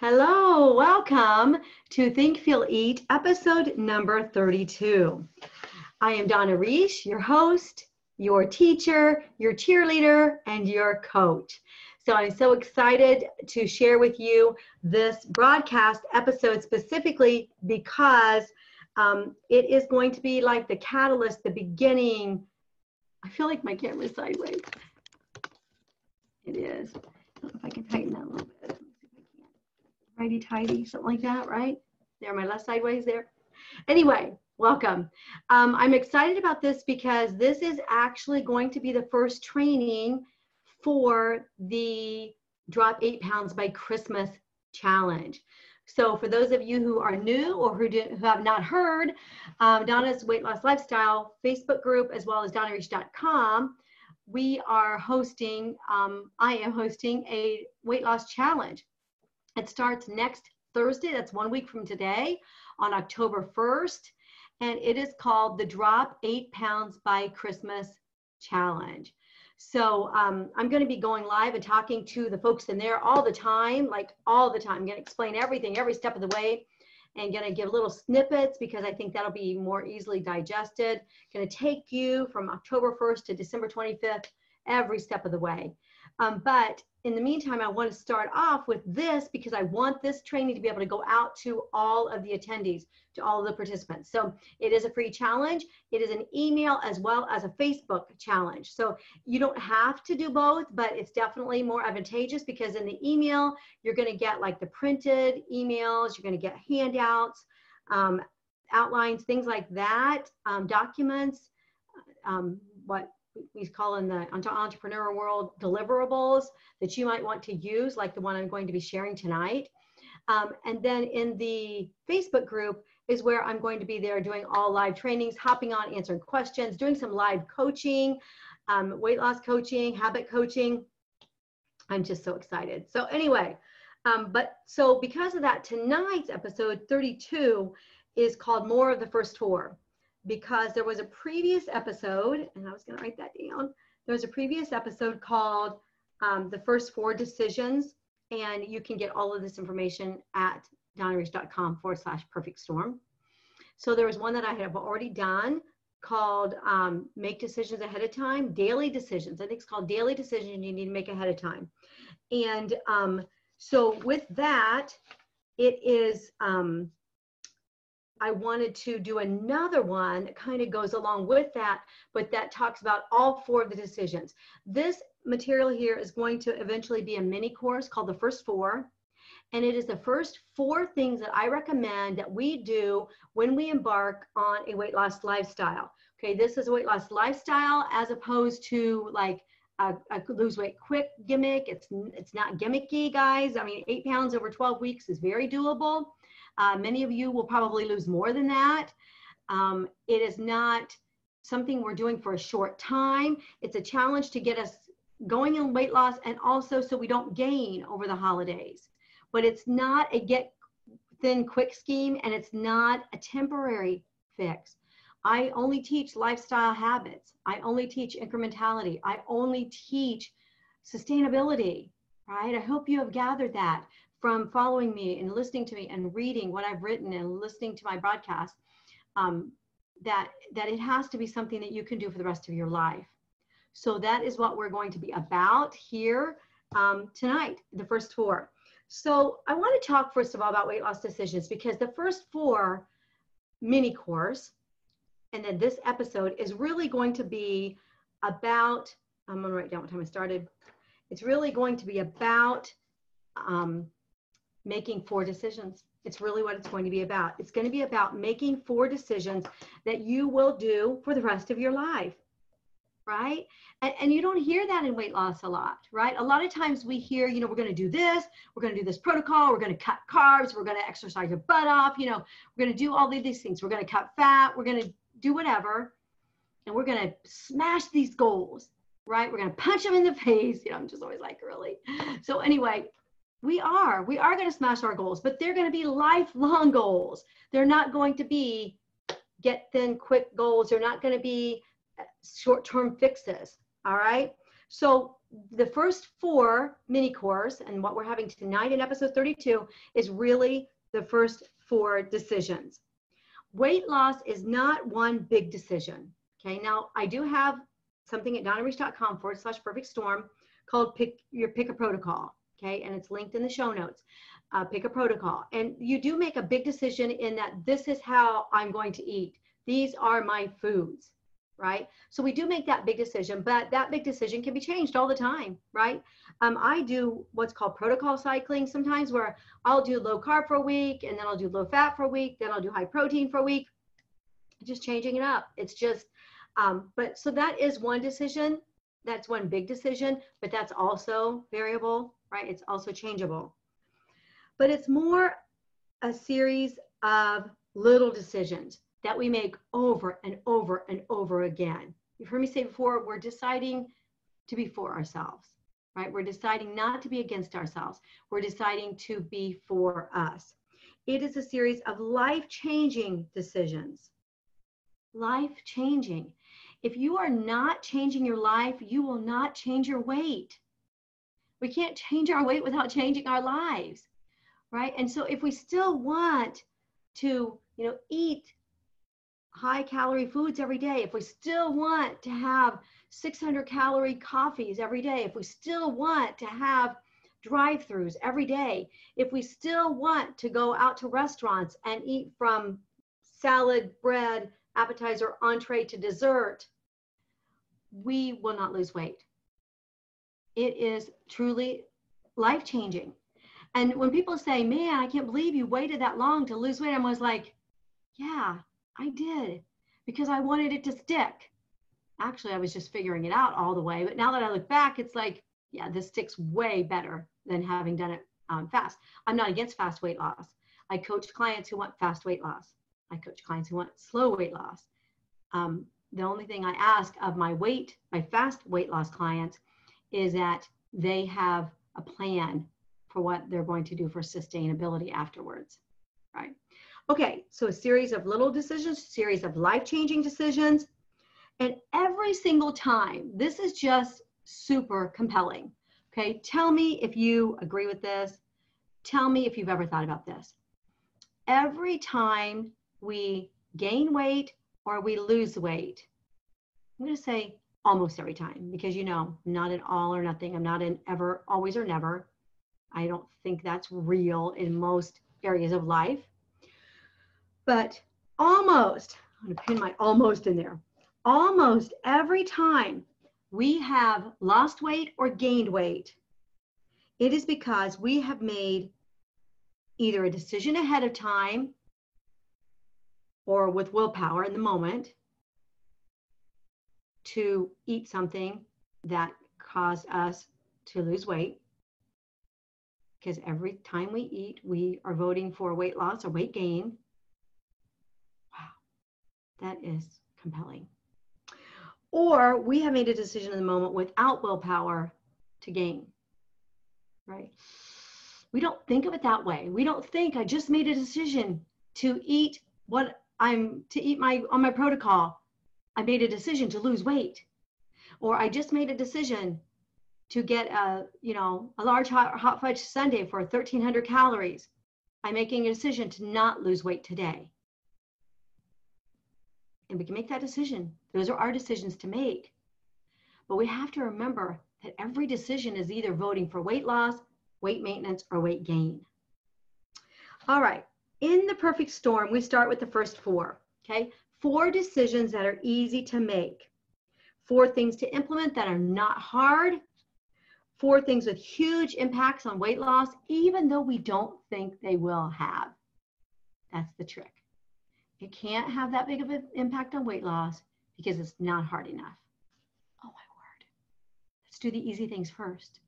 Hello, welcome to Think, Feel, Eat, episode number 32. I am Donna Reish, your host, your teacher, your cheerleader, and your coach. So I'm so excited to share with you this broadcast episode specifically because um, it is going to be like the catalyst, the beginning. I feel like my camera is sideways. It is. I don't know if I can tighten that a little bit. Righty tighty, something like that, right? There, my left sideways there. Anyway, welcome. Um, I'm excited about this because this is actually going to be the first training for the Drop Eight Pounds by Christmas challenge. So for those of you who are new or who, did, who have not heard, um, Donna's Weight Loss Lifestyle Facebook group, as well as donnareish.com, we are hosting, um, I am hosting a weight loss challenge. It starts next Thursday, that's one week from today, on October 1st, and it is called the Drop 8 Pounds by Christmas Challenge. So um, I'm going to be going live and talking to the folks in there all the time, like all the time. I'm going to explain everything, every step of the way, and going to give little snippets because I think that'll be more easily digested. Going to take you from October 1st to December 25th, every step of the way. Um, but in the meantime, I want to start off with this because I want this training to be able to go out to all of the attendees, to all of the participants. So it is a free challenge. It is an email as well as a Facebook challenge. So you don't have to do both, but it's definitely more advantageous because in the email, you're going to get like the printed emails, you're going to get handouts, um, outlines, things like that, um, documents, um, what we call in the entrepreneur world deliverables that you might want to use, like the one I'm going to be sharing tonight. Um, and then in the Facebook group is where I'm going to be there doing all live trainings, hopping on, answering questions, doing some live coaching, um, weight loss coaching, habit coaching. I'm just so excited. So anyway, um, but so because of that, tonight's episode 32 is called More of the First Four because there was a previous episode, and I was going to write that down. There was a previous episode called um, The First Four Decisions, and you can get all of this information at donnareish.com forward slash perfect storm. So there was one that I have already done called um, Make Decisions Ahead of Time, Daily Decisions. I think it's called Daily Decisions you need to make ahead of time. And um, so with that, it is um, I wanted to do another one that kind of goes along with that, but that talks about all four of the decisions. This material here is going to eventually be a mini course called The First Four. And it is the first four things that I recommend that we do when we embark on a weight loss lifestyle. Okay, this is a weight loss lifestyle as opposed to like a, a, lose weight quick gimmick. It's it's not gimmicky, guys. I mean, eight pounds over 12 weeks is very doable. Uh, many of you will probably lose more than that. Um, it is not something we're doing for a short time. It's a challenge to get us going in weight loss and also so we don't gain over the holidays. But it's not a get thin quick scheme and it's not a temporary fix. I only teach lifestyle habits. I only teach incrementality. I only teach sustainability, right? I hope you have gathered that from following me and listening to me and reading what I've written and listening to my broadcast, um, that, that it has to be something that you can do for the rest of your life. So that is what we're going to be about here um, tonight, the first four. So I want to talk first of all about weight loss decisions because the first four mini course and then this episode is really going to be about, I'm going to write down what time I started. It's really going to be about um, making four decisions. It's really what it's going to be about. It's going to be about making four decisions that you will do for the rest of your life, right? And, and you don't hear that in weight loss a lot, right? A lot of times we hear, you know, we're going to do this, we're going to do this protocol, we're going to cut carbs, we're going to exercise your butt off, you know, we're going to do all of these things. We're going to cut fat, we're going to do whatever, and we're going to smash these goals, right? We're going to punch them in the face. You know, I'm just always like, really? So, anyway, we are. We are going to smash our goals, but they're going to be lifelong goals. They're not going to be get thin quick goals. They're not going to be uh, short term fixes. All right. So the first four mini course and what we're having tonight in episode 32 is really the first four decisions. Weight loss is not one big decision. Okay, now I do have something at donnareish.com forward slash perfect storm called pick your pick a protocol. Okay, and it's linked in the show notes. Uh, pick a protocol. And you do make a big decision in that this is how I'm going to eat. These are my foods right? So we do make that big decision, but that big decision can be changed all the time, right? Um, I do what's called protocol cycling sometimes where I'll do low carb for a week and then I'll do low fat for a week, then I'll do high protein for a week, just changing it up. It's just, um, but so that is one decision. That's one big decision, but that's also variable, right? It's also changeable. But it's more a series of little decisions that we make over and over and over again. You've heard me say before, we're deciding to be for ourselves, right? We're deciding not to be against ourselves. We're deciding to be for us. It is a series of life changing decisions. Life changing. If you are not changing your life, you will not change your weight. We can't change our weight without changing our lives, right? And so if we still want to, you know, eat high calorie foods every day, if we still want to have 600 calorie coffees every day, if we still want to have drive throughs every day, if we still want to go out to restaurants and eat from salad, bread, appetizer, entree to dessert, we will not lose weight. It is truly life changing. And when people say, man, I can't believe you waited that long to lose weight, I'm always like, yeah, I did because I wanted it to stick. Actually, I was just figuring it out all the way. But now that I look back, it's like, yeah, this sticks way better than having done it um, fast. I'm not against fast weight loss. I coach clients who want fast weight loss. I coach clients who want slow weight loss. Um, the only thing I ask of my weight, my fast weight loss clients, is that they have a plan for what they're going to do for sustainability afterwards, right? Okay, so a series of little decisions, series of life-changing decisions. And every single time, this is just super compelling. Okay, tell me if you agree with this. Tell me if you've ever thought about this. Every time we gain weight or we lose weight, I'm going to say almost every time because you know, not an all or nothing. I'm not an ever, always or never. I don't think that's real in most areas of life but almost, I'm going to pin my almost in there. Almost every time we have lost weight or gained weight, it is because we have made either a decision ahead of time or with willpower in the moment to eat something that caused us to lose weight. Because every time we eat, we are voting for weight loss or weight gain. Wow, That is compelling. Or we have made a decision in the moment without willpower to gain, right? We don't think of it that way. We don't think I just made a decision to eat what I'm to eat my on my protocol. I made a decision to lose weight. Or I just made a decision to get a, you know, a large hot, hot fudge sundae for 1300 calories. I'm making a decision to not lose weight today and we can make that decision. Those are our decisions to make. But we have to remember that every decision is either voting for weight loss, weight maintenance, or weight gain. All right, in the perfect storm, we start with the first four, okay? Four decisions that are easy to make, four things to implement that are not hard, four things with huge impacts on weight loss, even though we don't think they will have. That's the trick. You can't have that big of an impact on weight loss because it's not hard enough. Oh my word. Let's do the easy things first.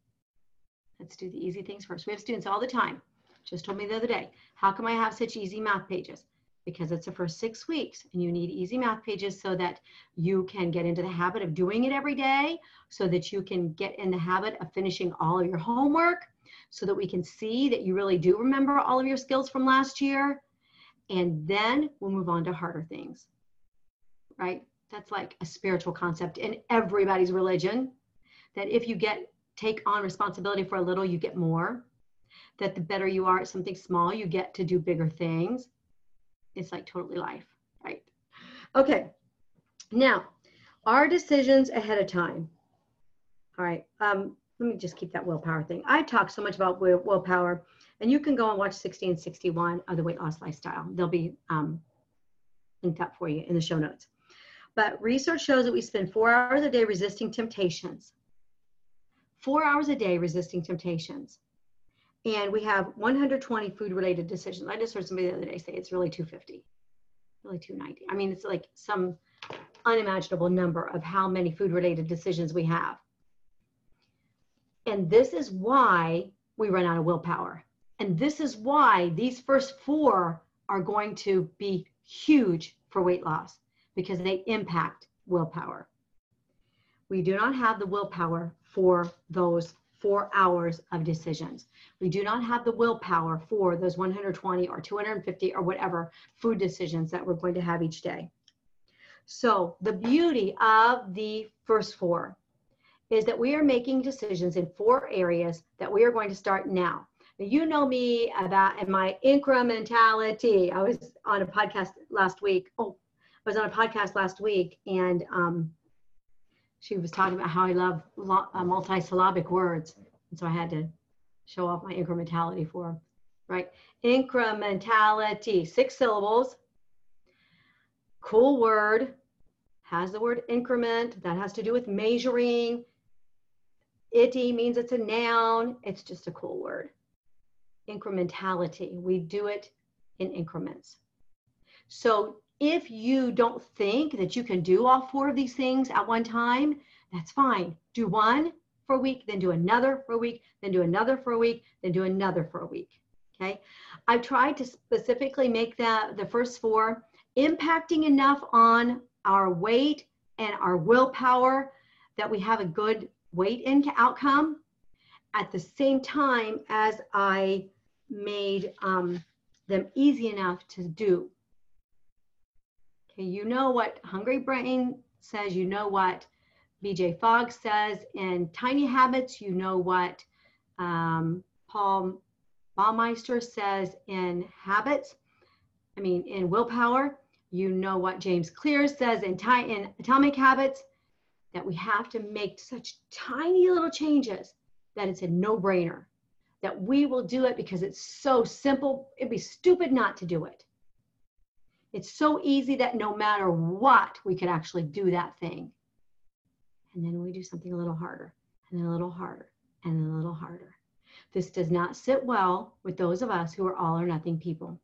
Let's do the easy things first. We have students all the time. Just told me the other day, how come I have such easy math pages? Because it's the first six weeks and you need easy math pages so that you can get into the habit of doing it every day, so that you can get in the habit of finishing all of your homework, so that we can see that you really do remember all of your skills from last year, and then we'll move on to harder things right that's like a spiritual concept in everybody's religion that if you get take on responsibility for a little, you get more. That the better you are at something small, you get to do bigger things. It's like totally life, right? Okay. Now, our decisions ahead of time. All right. Um, let me just keep that willpower thing. I talk so much about will, willpower, and you can go and watch 60 and 61 of the weight loss lifestyle. They'll be um, linked up for you in the show notes. But research shows that we spend four hours a day resisting temptations. Four hours a day resisting temptations. And we have 120 food related decisions. I just heard somebody the other day say it's really 250, really 290. I mean, it's like some unimaginable number of how many food related decisions we have. And this is why we run out of willpower. And this is why these first four are going to be huge for weight loss because they impact willpower. We do not have the willpower for those four hours of decisions. We do not have the willpower for those 120 or 250 or whatever food decisions that we're going to have each day. So, the beauty of the first four is that we are making decisions in four areas that we are going to start now. you know me about and my incrementality. I was on a podcast last week. Oh, I was on a podcast last week, and um, she was talking about how I love uh, multisyllabic words, and so I had to show off my incrementality for. Right, incrementality, six syllables. Cool word, has the word increment. That has to do with measuring. Itty means it's a noun. It's just a cool word. Incrementality. We do it in increments. So if you don't think that you can do all four of these things at one time, that's fine. Do one for a week, then do another for a week, then do another for a week, then do another for a week. Okay. I've tried to specifically make that the first four impacting enough on our weight and our willpower that we have a good weight in outcome at the same time as I made um, them easy enough to do. You know what Hungry Brain says, you know what BJ Fogg says in Tiny Habits, you know what um, Paul Baumeister says in Habits, I mean, in Willpower. You know what James Clear says in, in Atomic Habits that we have to make such tiny little changes that it's a no brainer, that we will do it because it's so simple. It'd be stupid not to do it. It's so easy that no matter what, we could actually do that thing. And then we do something a little harder, and then a little harder, and then a little harder. This does not sit well with those of us who are all or nothing people.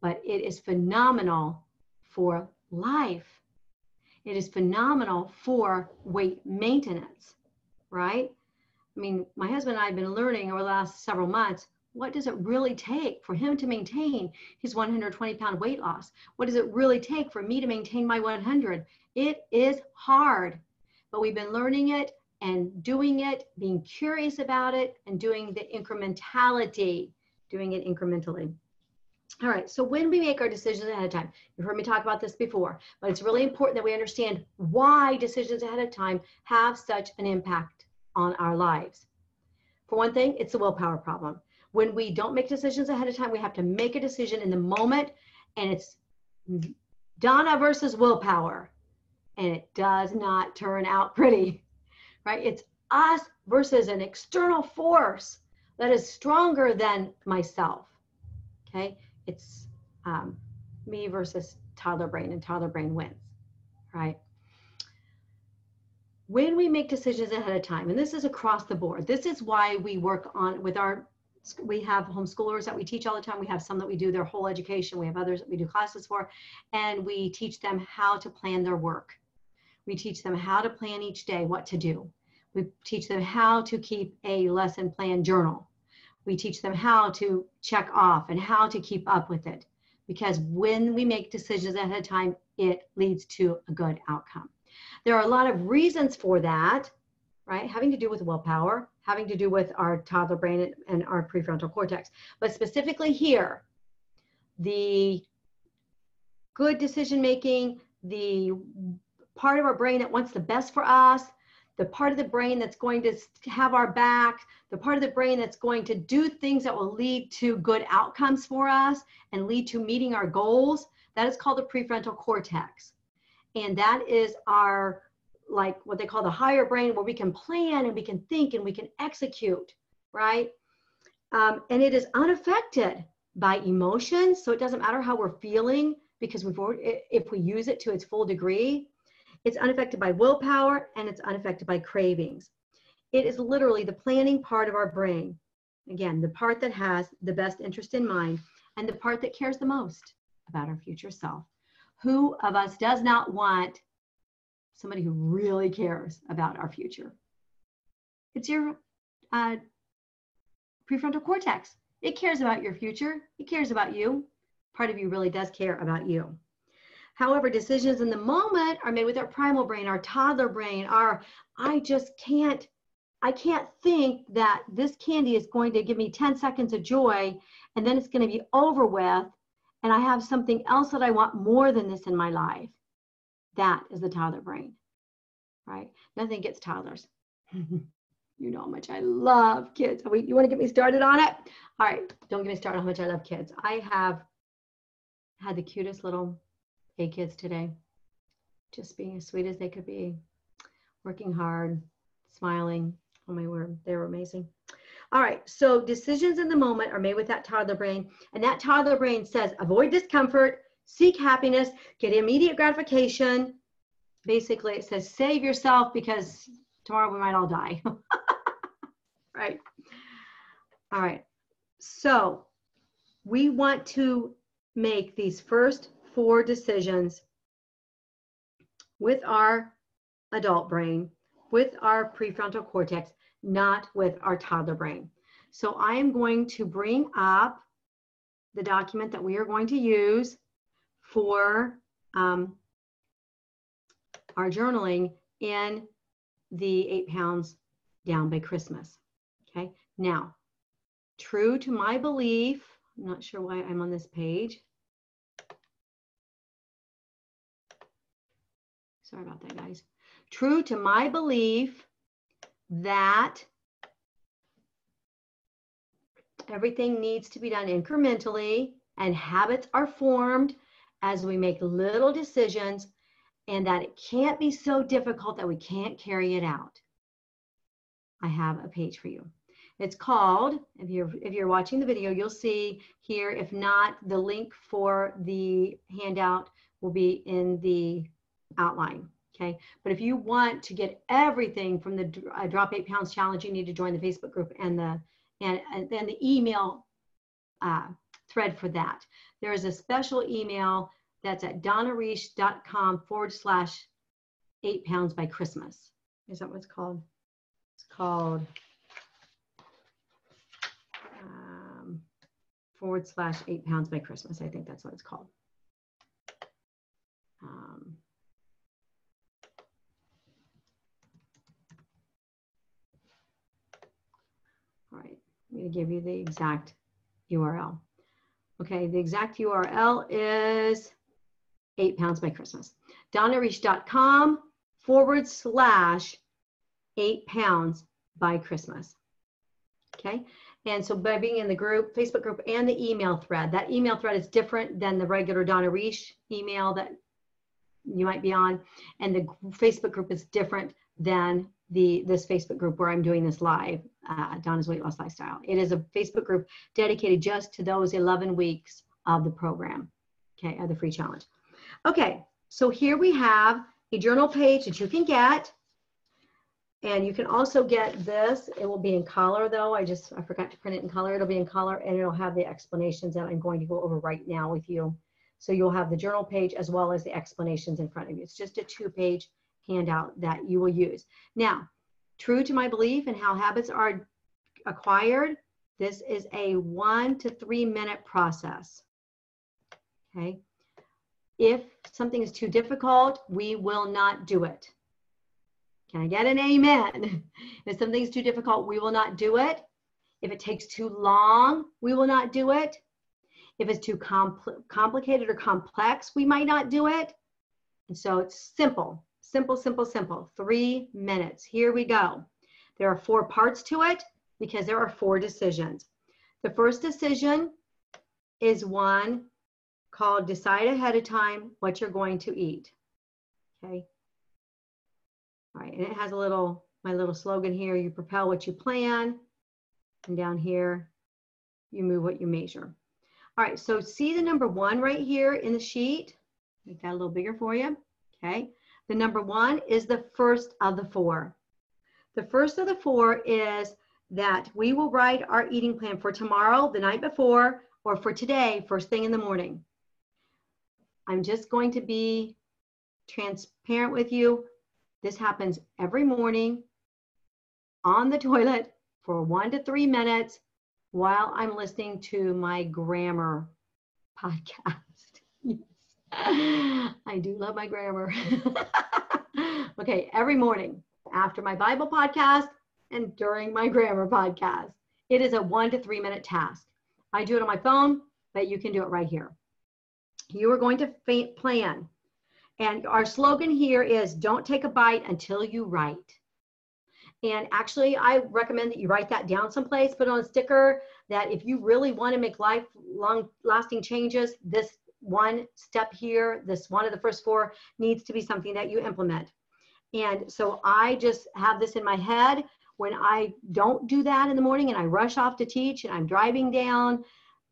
But it is phenomenal for life it is phenomenal for weight maintenance, right? I mean, my husband and I have been learning over the last several months what does it really take for him to maintain his 120 pound weight loss? What does it really take for me to maintain my 100? It is hard, but we've been learning it and doing it, being curious about it, and doing the incrementality, doing it incrementally. All right, so when we make our decisions ahead of time, you've heard me talk about this before, but it's really important that we understand why decisions ahead of time have such an impact on our lives. For one thing, it's the willpower problem. When we don't make decisions ahead of time, we have to make a decision in the moment, and it's Donna versus willpower, and it does not turn out pretty, right? It's us versus an external force that is stronger than myself, okay? it's um, me versus toddler brain and toddler brain wins right when we make decisions ahead of time and this is across the board this is why we work on with our we have homeschoolers that we teach all the time. We have some that we do their whole education. We have others that we do classes for. And we teach them how to plan their work. We teach them how to plan each day what to do. We teach them how to keep a lesson plan journal. We teach them how to check off and how to keep up with it. Because when we make decisions ahead of time, it leads to a good outcome. There are a lot of reasons for that, right? Having to do with willpower, having to do with our toddler brain and our prefrontal cortex. But specifically here, the good decision making, the part of our brain that wants the best for us, the part of the brain that's going to have our back, the part of the brain that's going to do things that will lead to good outcomes for us and lead to meeting our goals, that is called the prefrontal cortex. And that is our, like what they call the higher brain, where we can plan and we can think and we can execute, right? Um, and it is unaffected by emotions. So it doesn't matter how we're feeling because we've already, if we use it to its full degree, it's unaffected by willpower and it's unaffected by cravings. It is literally the planning part of our brain. Again, the part that has the best interest in mind and the part that cares the most about our future self. Who of us does not want somebody who really cares about our future? It's your uh, prefrontal cortex. It cares about your future. It cares about you. Part of you really does care about you. However, decisions in the moment are made with our primal brain, our toddler brain, our I just can't I can't think that this candy is going to give me 10 seconds of joy and then it's going to be over with and I have something else that I want more than this in my life. That is the toddler brain. Right? Nothing gets toddlers. you know how much I love kids. Wait, you want to get me started on it? All right, don't get me started on how much I love kids. I have had the cutest little Hey kids today. Just being as sweet as they could be, working hard, smiling. Oh my word, they were amazing. All right, so decisions in the moment are made with that toddler brain, and that toddler brain says avoid discomfort, seek happiness, get immediate gratification. Basically, it says save yourself because tomorrow we might all die. right? All right, so we want to make these first four decisions with our adult brain, with our prefrontal cortex, not with our toddler brain. So I am going to bring up the document that we are going to use for um, our journaling in the eight pounds down by Christmas. Okay, now, true to my belief, I'm not sure why I'm on this page. Sorry about that, guys. True to my belief that everything needs to be done incrementally and habits are formed as we make little decisions and that it can't be so difficult that we can't carry it out. I have a page for you. It's called, if you're if you're watching the video, you'll see here. If not, the link for the handout will be in the outline. Okay. But if you want to get everything from the uh, Drop Eight Pounds Challenge, you need to join the Facebook group and the and, and then the email uh, thread for that. There is a special email that's at donnareish.com forward slash eight pounds by Christmas. Is that what it's called? It's called um, forward slash eight pounds by Christmas. I think that's what it's called. Um, I'm going to give you the exact URL. Okay, the exact URL is eight pounds by Christmas. DonnaReish.com forward slash eight pounds by Christmas. Okay, and so by being in the group, Facebook group, and the email thread, that email thread is different than the regular Donna Reish email that you might be on, and the Facebook group is different than the this Facebook group where I'm doing this live, uh, Donna's Weight Loss Lifestyle. It is a Facebook group dedicated just to those 11 weeks of the program, okay, of the free challenge. Okay, so here we have a journal page that you can get. And you can also get this. It will be in color though. I just, I forgot to print it in color. It'll be in color and it'll have the explanations that I'm going to go over right now with you. So you'll have the journal page as well as the explanations in front of you. It's just a two page handout that you will use. Now, true to my belief and how habits are acquired, this is a one to three minute process. Okay. If something is too difficult, we will not do it. Can I get an amen? If something's too difficult, we will not do it. If it takes too long, we will not do it. If it's too compl complicated or complex, we might not do it. And so it's simple Simple, simple, simple. Three minutes. Here we go. There are four parts to it because there are four decisions. The first decision is one called decide ahead of time what you're going to eat. Okay. All right, and it has a little, my little slogan here, you propel what you plan. And down here, you move what you measure. All right, so see the number one right here in the sheet? Make that a little bigger for you, okay? The number one is the first of the four. The first of the four is that we will write our eating plan for tomorrow, the night before, or for today, first thing in the morning. I'm just going to be transparent with you. This happens every morning on the toilet for one to three minutes while I'm listening to my grammar podcast. I do love my grammar. okay, every morning after my Bible podcast and during my grammar podcast. It is a one to three minute task. I do it on my phone, but you can do it right here. You are going to plan. And our slogan here is don't take a bite until you write. And actually, I recommend that you write that down someplace, put on a sticker that if you really want to make lifelong lasting changes, this one step here, this one of the first four needs to be something that you implement. And so I just have this in my head when I don't do that in the morning and I rush off to teach and I'm driving down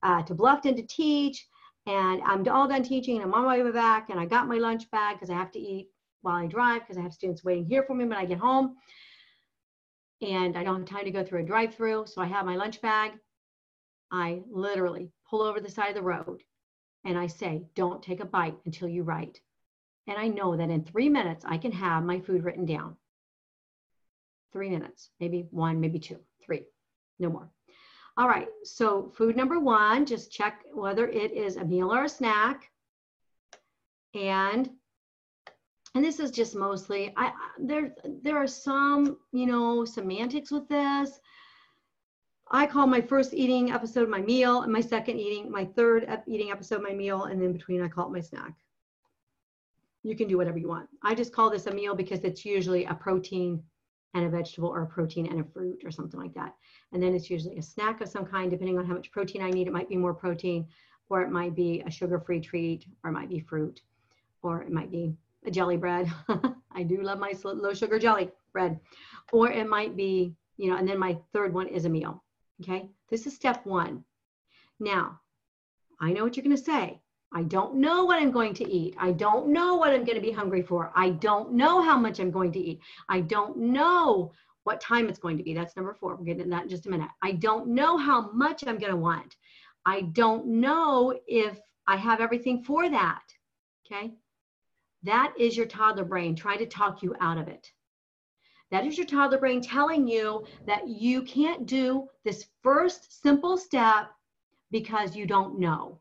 uh, to Bluffton to teach and I'm all done teaching and I'm on my way back and I got my lunch bag because I have to eat while I drive because I have students waiting here for me when I get home. And I don't have time to go through a drive through. So I have my lunch bag. I literally pull over the side of the road and I say, don't take a bite until you write. And I know that in three minutes, I can have my food written down. Three minutes, maybe one, maybe two, three, no more. All right, so food number one, just check whether it is a meal or a snack. And and this is just mostly I there there are some, you know, semantics with this. I call my first eating episode my meal, and my second eating, my third eating episode my meal, and then between I call it my snack. You can do whatever you want. I just call this a meal because it's usually a protein and a vegetable or a protein and a fruit or something like that. And then it's usually a snack of some kind, depending on how much protein I need. It might be more protein, or it might be a sugar-free treat, or it might be fruit, or it might be a jelly bread. I do love my low sugar jelly bread. Or it might be, you know, and then my third one is a meal. Okay, this is step one. Now, I know what you're going to say. I don't know what I'm going to eat. I don't know what I'm going to be hungry for. I don't know how much I'm going to eat. I don't know what time it's going to be. That's number four. We'll get into that in just a minute. I don't know how much I'm going to want. I don't know if I have everything for that. Okay. That is your toddler brain trying to talk you out of it. That is your toddler brain telling you that you can't do this first simple step because you don't know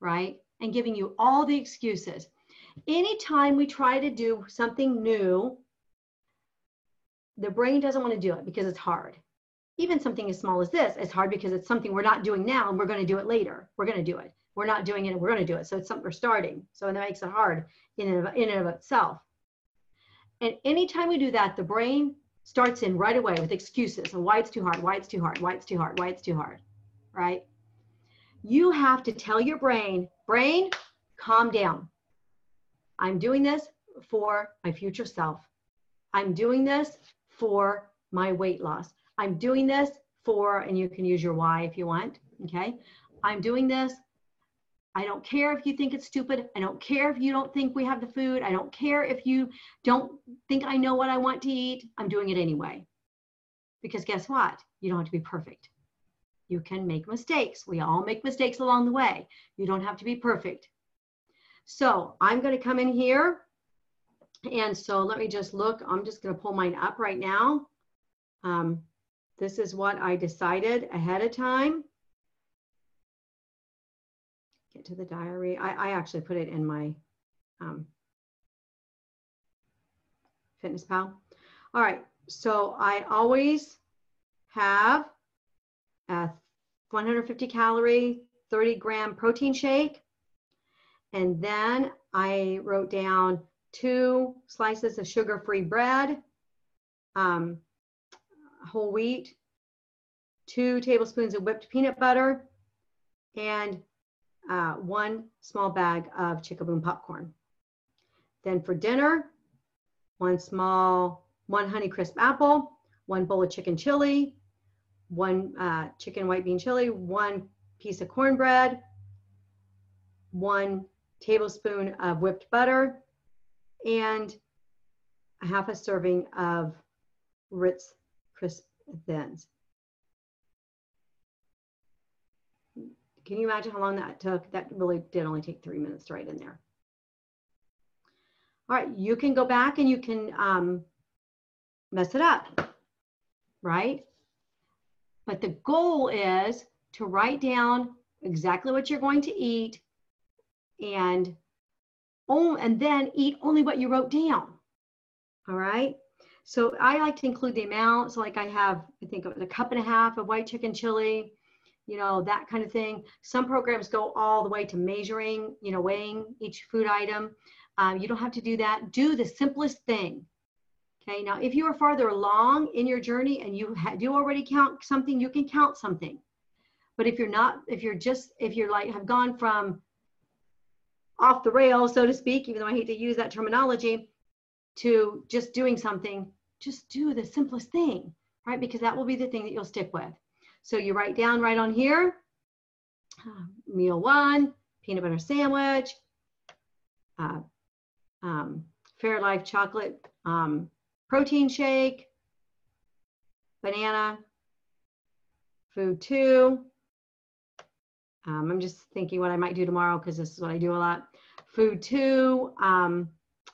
right? And giving you all the excuses. Anytime we try to do something new, the brain doesn't want to do it because it's hard. Even something as small as this is hard because it's something we're not doing now and we're going to do it later. We're going to do it. We're not doing it and we're going to do it. So it's something we're starting. So that makes it hard in and of, in and of itself. And anytime we do that, the brain starts in right away with excuses and why it's too hard, why it's too hard, why it's too hard, why it's too hard, right? you have to tell your brain, brain, calm down. I'm doing this for my future self. I'm doing this for my weight loss. I'm doing this for, and you can use your why if you want, okay? I'm doing this. I don't care if you think it's stupid. I don't care if you don't think we have the food. I don't care if you don't think I know what I want to eat. I'm doing it anyway. Because guess what? You don't have to be perfect. You can make mistakes. We all make mistakes along the way. You don't have to be perfect. So I'm going to come in here. And so let me just look. I'm just going to pull mine up right now. Um, this is what I decided ahead of time. Get to the diary. I, I actually put it in my um, Fitness Pal. All right. So I always have a 150 calorie, 30 gram protein shake. And then I wrote down two slices of sugar-free bread, um, whole wheat, two tablespoons of whipped peanut butter, and uh, one small bag of Chick-A-Boom popcorn. Then for dinner, one small, one Honeycrisp apple, one bowl of chicken chili, one uh, chicken white bean chili, one piece of cornbread, one tablespoon of whipped butter, and a half a serving of Ritz crisp thins. Can you imagine how long that took? That really did only take three minutes to write in there. All right, you can go back and you can um, mess it up, right? But the goal is to write down exactly what you're going to eat and, oh, and then eat only what you wrote down. All right. So I like to include the amounts. So like I have, I think a cup and a half of white chicken chili, you know, that kind of thing. Some programs go all the way to measuring, you know, weighing each food item. Um, you don't have to do that. Do the simplest thing. Okay, now if you are farther along in your journey and you do already count something, you can count something. But if you're not, if you're just, if you're like have gone from off the rails, so to speak, even though I hate to use that terminology, to just doing something, just do the simplest thing, right? Because that will be the thing that you'll stick with. So you write down right on here, uh, meal one, peanut butter sandwich, uh, um, Fairlife chocolate um, protein shake, banana, food two. Um, I'm just thinking what I might do tomorrow because this is what I do a lot. Food two. Um,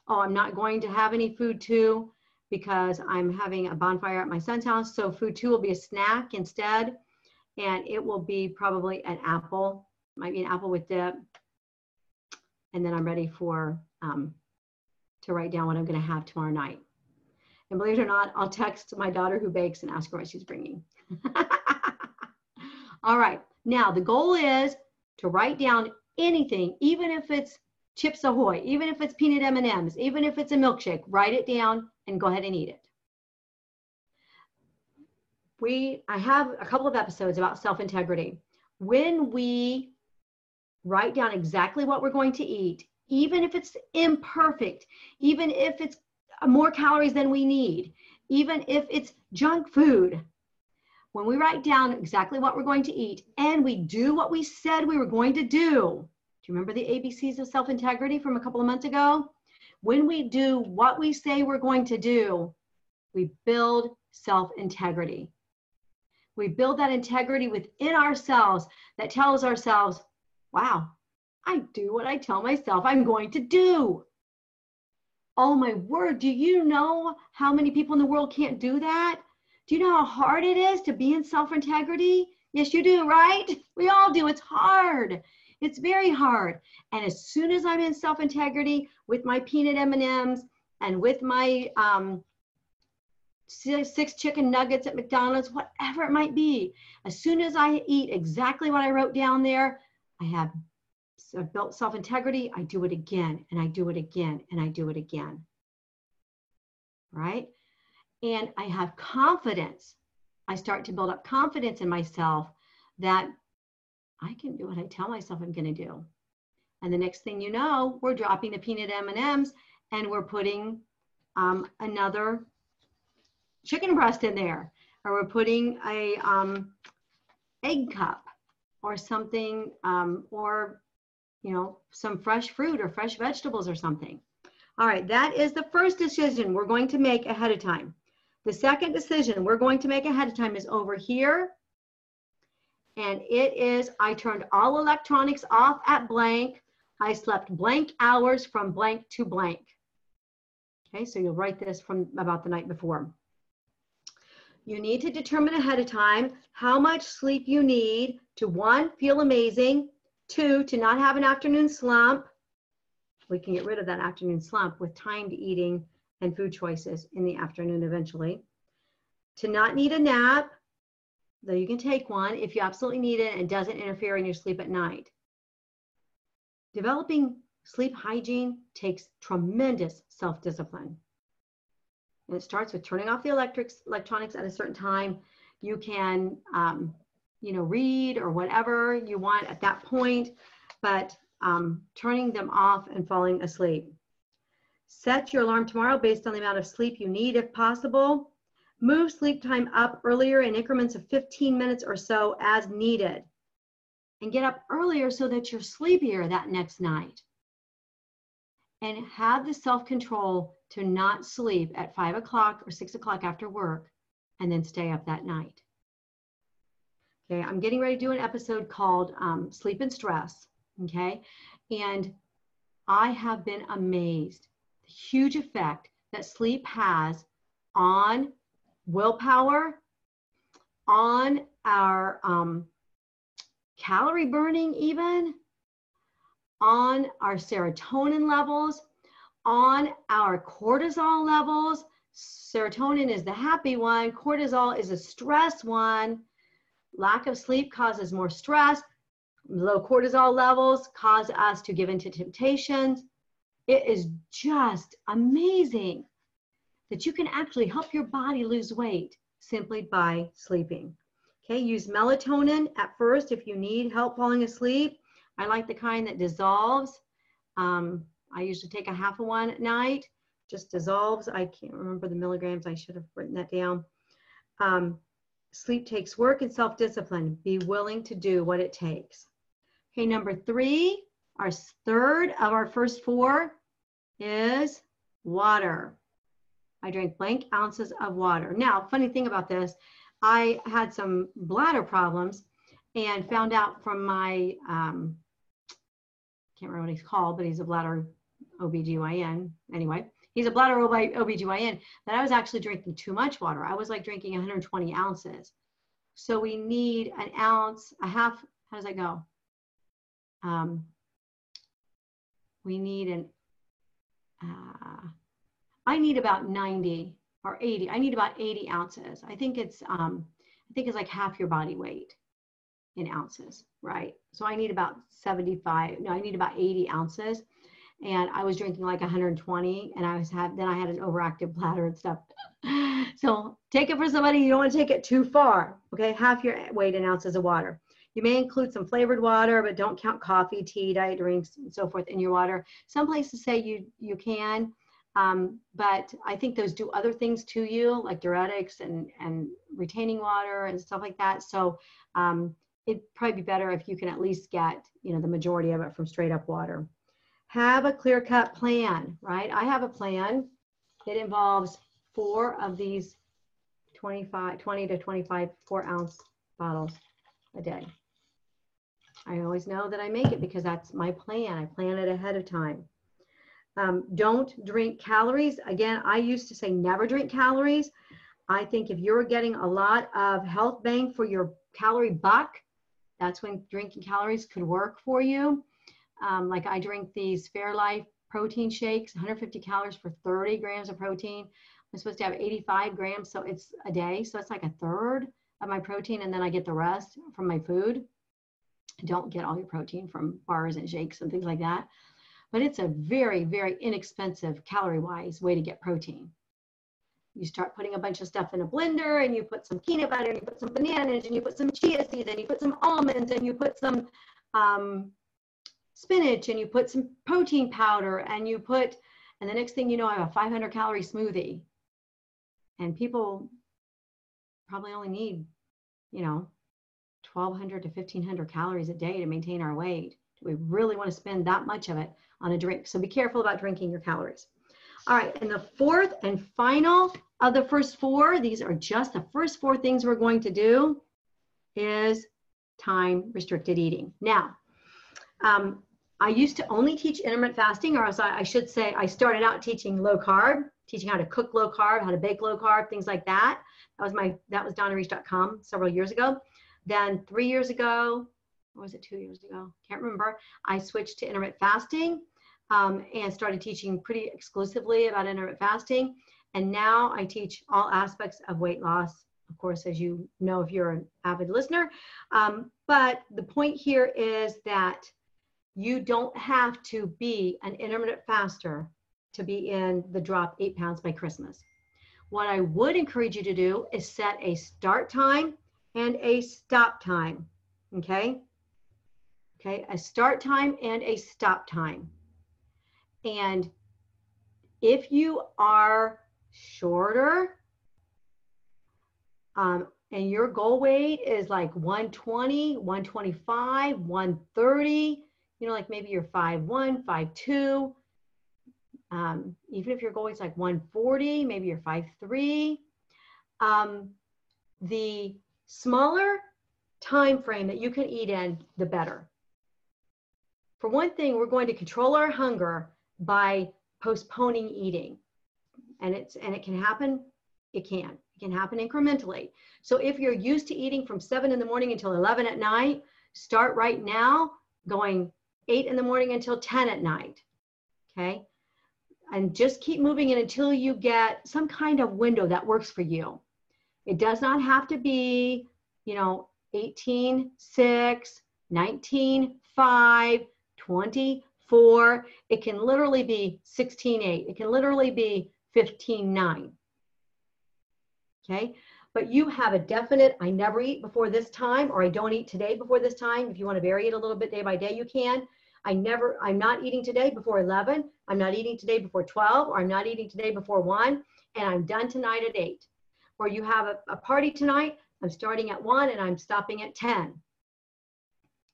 oh, I'm not going to have any food two because I'm having a bonfire at my son's house. So food two will be a snack instead. And it will be probably an apple, might be an apple with dip. And then I'm ready for um, to write down what I'm going to have tomorrow night. And believe it or not, I'll text my daughter who bakes and ask her what she's bringing. All right. Now the goal is to write down anything, even if it's Chips Ahoy, even if it's peanut M&Ms, even if it's a milkshake, write it down and go ahead and eat it. We, I have a couple of episodes about self-integrity. When we write down exactly what we're going to eat, even if it's imperfect, even if it's more calories than we need, even if it's junk food, when we write down exactly what we're going to eat and we do what we said we were going to do, do you remember the ABCs of self integrity from a couple of months ago? When we do what we say we're going to do, we build self integrity. We build that integrity within ourselves that tells ourselves, wow, I do what I tell myself I'm going to do. Oh my word, do you know how many people in the world can't do that? Do you know how hard it is to be in self integrity? Yes, you do, right? We all do. It's hard. It's very hard. And as soon as I'm in self integrity with my peanut M&Ms and with my um, six chicken nuggets at McDonald's, whatever it might be, as soon as I eat exactly what I wrote down there, I have I've built self integrity, I do it again and I do it again and I do it again. Right? And I have confidence. I start to build up confidence in myself that I can do what I tell myself I'm going to do. And the next thing you know, we're dropping the peanut M&Ms and we're putting um, another chicken breast in there, or we're putting a um, egg cup or something, um, or you know, some fresh fruit or fresh vegetables or something. All right, that is the first decision we're going to make ahead of time. The second decision we're going to make ahead of time is over here. And it is, I turned all electronics off at blank. I slept blank hours from blank to blank. Okay, so you'll write this from about the night before. You need to determine ahead of time how much sleep you need to one, feel amazing, Two, to not have an afternoon slump. We can get rid of that afternoon slump with timed eating and food choices in the afternoon eventually. To not need a nap, though you can take one if you absolutely need it and doesn't interfere in your sleep at night. Developing sleep hygiene takes tremendous self-discipline. And it starts with turning off the electrics, electronics at a certain time. You can, um, you know, read or whatever you want at that point, but um, turning them off and falling asleep. Set your alarm tomorrow based on the amount of sleep you need if possible. Move sleep time up earlier in increments of 15 minutes or so as needed. And get up earlier so that you're sleepier that next night. And have the self control to not sleep at five o'clock or six o'clock after work and then stay up that night. Okay, I'm getting ready to do an episode called um, Sleep and Stress. Okay, and I have been amazed the huge effect that sleep has on willpower, on our um, calorie burning, even on our serotonin levels, on our cortisol levels. Serotonin is the happy one, cortisol is a stress one. Lack of sleep causes more stress. Low cortisol levels cause us to give into temptations. It is just amazing that you can actually help your body lose weight simply by sleeping. Okay, use melatonin at first if you need help falling asleep. I like the kind that dissolves. Um, I usually take a half of one at night, just dissolves. I can't remember the milligrams. I should have written that down. Um, sleep takes work and self discipline. Be willing to do what it takes. Okay, number three, our third of our first four is water. I drank blank ounces of water. Now, funny thing about this, I had some bladder problems and found out from my um, can't remember what he's called, but he's a bladder OBGYN. Anyway, he's a bladder OBGYN that I was actually drinking too much water. I was like drinking 120 ounces. So we need an ounce, a half, how does that go? Um, we need an, uh, I need about 90 or 80. I need about 80 ounces. I think it's, um, I think it's like half your body weight in ounces, right? So I need about 75, no, I need about 80 ounces. And I was drinking like 120 and I was have then I had an overactive bladder and stuff. so take it for somebody, you don't want to take it too far. Okay, half your weight in ounces of water. You may include some flavored water, but don't count coffee, tea, diet drinks, and so forth in your water. Some places say you you can, um, but I think those do other things to you, like diuretics and and retaining water and stuff like that. So um, it'd probably be better if you can at least get, you know, the majority of it from straight up water. Have a clear cut plan, right? I have a plan. It involves four of these 25, 20 to 25 four ounce bottles a day. I always know that I make it because that's my plan. I plan it ahead of time. Um, don't drink calories. Again, I used to say never drink calories. I think if you're getting a lot of health bang for your calorie buck, that's when drinking calories could work for you. Um, like I drink these Fairlife protein shakes, 150 calories for 30 grams of protein. I'm supposed to have 85 grams, so it's a day. So it's like a third of my protein, and then I get the rest from my food. Don't get all your protein from bars and shakes and things like that. But it's a very, very inexpensive calorie wise way to get protein. You start putting a bunch of stuff in a blender and you put some peanut butter and you put some bananas and you put some chia seeds and you put some almonds and you put some um, spinach and you put some protein powder and you put and the next thing you know i have a 500 calorie smoothie. And people probably only need you know 1200 to 1500 calories a day to maintain our weight do we really want to spend that much of it on a drink so be careful about drinking your calories all right, and the fourth and final of the first four, these are just the first four things we're going to do, is time restricted eating. Now, um, I used to only teach intermittent fasting, or as I, I should say, I started out teaching low carb, teaching how to cook low carb, how to bake low carb, things like that. That was my that was donnareish.com several years ago. Then three years ago, or was it two years ago? Can't remember. I switched to intermittent fasting um, and started teaching pretty exclusively about intermittent fasting. And now I teach all aspects of weight loss, of course, as you know if you're an avid listener. Um, but the point here is that you don't have to be an intermittent faster to be in the drop eight pounds by Christmas. What I would encourage you to do is set a start time and a stop time. Okay. Okay. A start time and a stop time. And if you are shorter um, and your goal weight is like 120, 125, 130, you know, like maybe you're 5'1, 5'2, um, even if your goal is like 140, maybe you're 5'3. Um, the smaller time frame that you can eat in, the better. For one thing, we're going to control our hunger by postponing eating. And it's and it can happen, it can. It can happen incrementally. So if you're used to eating from 7 in the morning until 11 at night, start right now going 8 in the morning until 10 at night. Okay? And just keep moving it until you get some kind of window that works for you. It does not have to be, you know, 18, 6, 19, 5, 24. It can literally be 16, 8. It can literally be 15, 9. Okay. But you have a definite, I never eat before this time, or I don't eat today before this time. If you want to vary it a little bit day by day, you can. I never, I'm not eating today before 11. I'm not eating today before 12, or I'm not eating today before 1, and I'm done tonight at 8. Or you have a, a party tonight, I'm starting at 1 and I'm stopping at 10.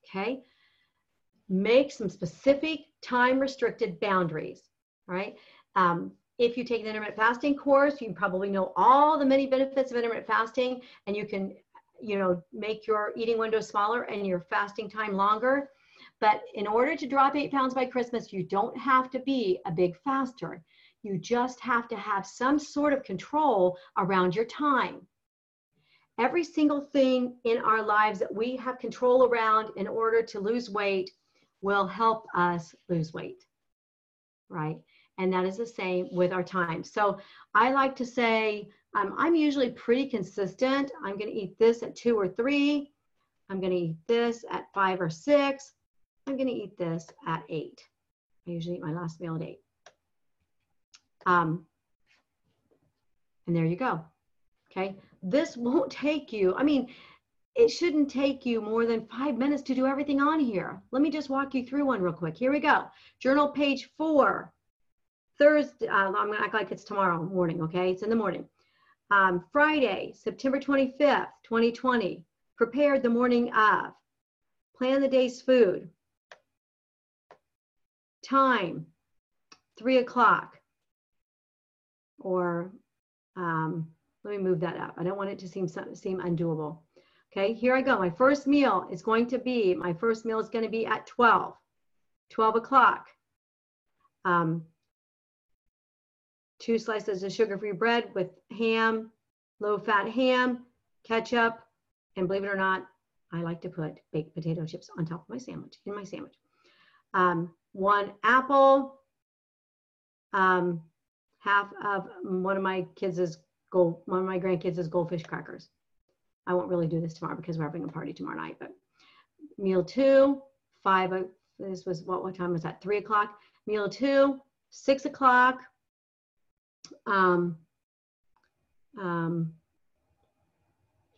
Okay? Make some specific time restricted boundaries, right? Um, if you take the intermittent fasting course, you probably know all the many benefits of intermittent fasting and you can, you know, make your eating window smaller and your fasting time longer. But in order to drop eight pounds by Christmas, you don't have to be a big faster. You just have to have some sort of control around your time. Every single thing in our lives that we have control around in order to lose weight will help us lose weight, right? And that is the same with our time. So I like to say, um, I'm usually pretty consistent. I'm going to eat this at two or three. I'm going to eat this at five or six. I'm going to eat this at eight. I usually eat my last meal at eight. Um, and there you go. Okay. This won't take you, I mean, it shouldn't take you more than five minutes to do everything on here. Let me just walk you through one real quick. Here we go. Journal page four. Thursday, uh, I'm gonna act like it's tomorrow morning, okay? It's in the morning. Um, Friday, September 25th, 2020. Prepared the morning of. Plan the day's food time, three o'clock, or um, let me move that up. I don't want it to seem seem undoable. Okay, here I go. My first meal is going to be, my first meal is going to be at 12, 12 o'clock. Um, two slices of sugar-free bread with ham, low-fat ham, ketchup, and believe it or not, I like to put baked potato chips on top of my sandwich, in my sandwich. Um, one apple, um, half of one of my kids' gold, one of my grandkids' is goldfish crackers. I won't really do this tomorrow because we're having a party tomorrow night, but meal two, five, this was what, what time was that? Three o'clock. Meal two, six o'clock. Um, um,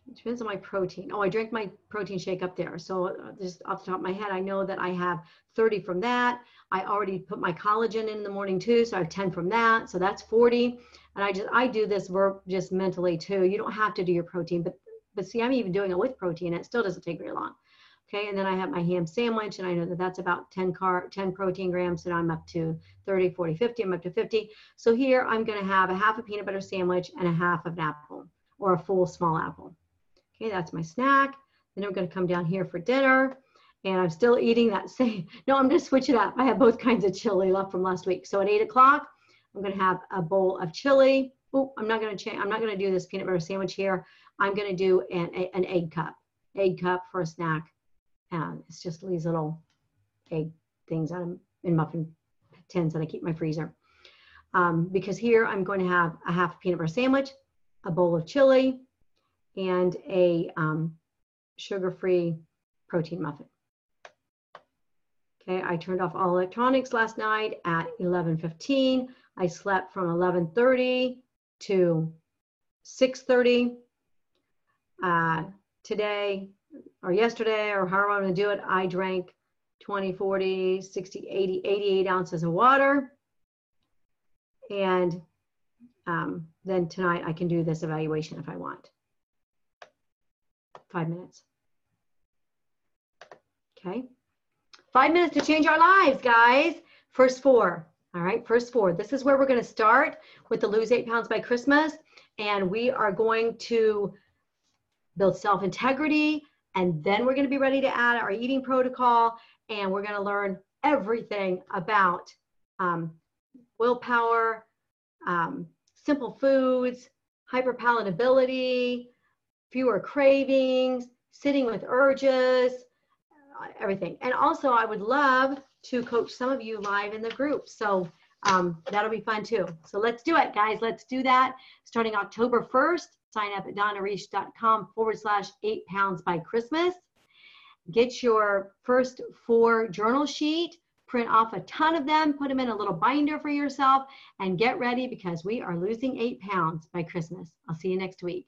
it depends on my protein. Oh, I drank my protein shake up there. So uh, just off the top of my head, I know that I have 30 from that. I already put my collagen in the morning too, so I have 10 from that. So that's 40. And I just I do this work just mentally too. You don't have to do your protein, but but see, I'm even doing it with protein. It still doesn't take very long. Okay, and then I have my ham sandwich, and I know that that's about 10 car 10 protein grams, and I'm up to 30, 40, 50. I'm up to 50. So here I'm going to have a half a peanut butter sandwich and a half of an apple or a full small apple. Okay, that's my snack. Then I'm going to come down here for dinner. And I'm still eating that same. No, I'm going to switch it up. I have both kinds of chili left from last week. So at 8 o'clock, I'm going to have a bowl of chili. Oh, I'm not going to change. I'm not going to do this peanut butter sandwich here. I'm going to do an, an egg cup. Egg cup for a snack. It's just these little egg things on in muffin tins that I keep in my freezer. Um, because here I'm going to have a half peanut butter sandwich, a bowl of chili, and a um, sugar-free protein muffin. Okay, I turned off all electronics last night at 11:15. I slept from 11:30 to 6:30. Uh, today or yesterday or however I'm going to do it, I drank 20, 40, 60, 80, 88 ounces of water. And um, then tonight I can do this evaluation if I want. Five minutes. Okay. Five minutes to change our lives, guys. First four. All right, first four. This is where we're going to start with the Lose Eight Pounds by Christmas. And we are going to build self integrity. And then we're going to be ready to add our eating protocol. And we're going to learn everything about um, willpower, um, simple foods, hyperpalatability, fewer cravings, sitting with urges, uh, everything. And also, I would love to coach some of you live in the group. So um, that'll be fun too. So let's do it, guys. Let's do that. Starting October 1st, sign up at donnareish.com forward slash eight pounds by Christmas. Get your first four journal sheet, print off a ton of them, put them in a little binder for yourself, and get ready because we are losing eight pounds by Christmas. I'll see you next week.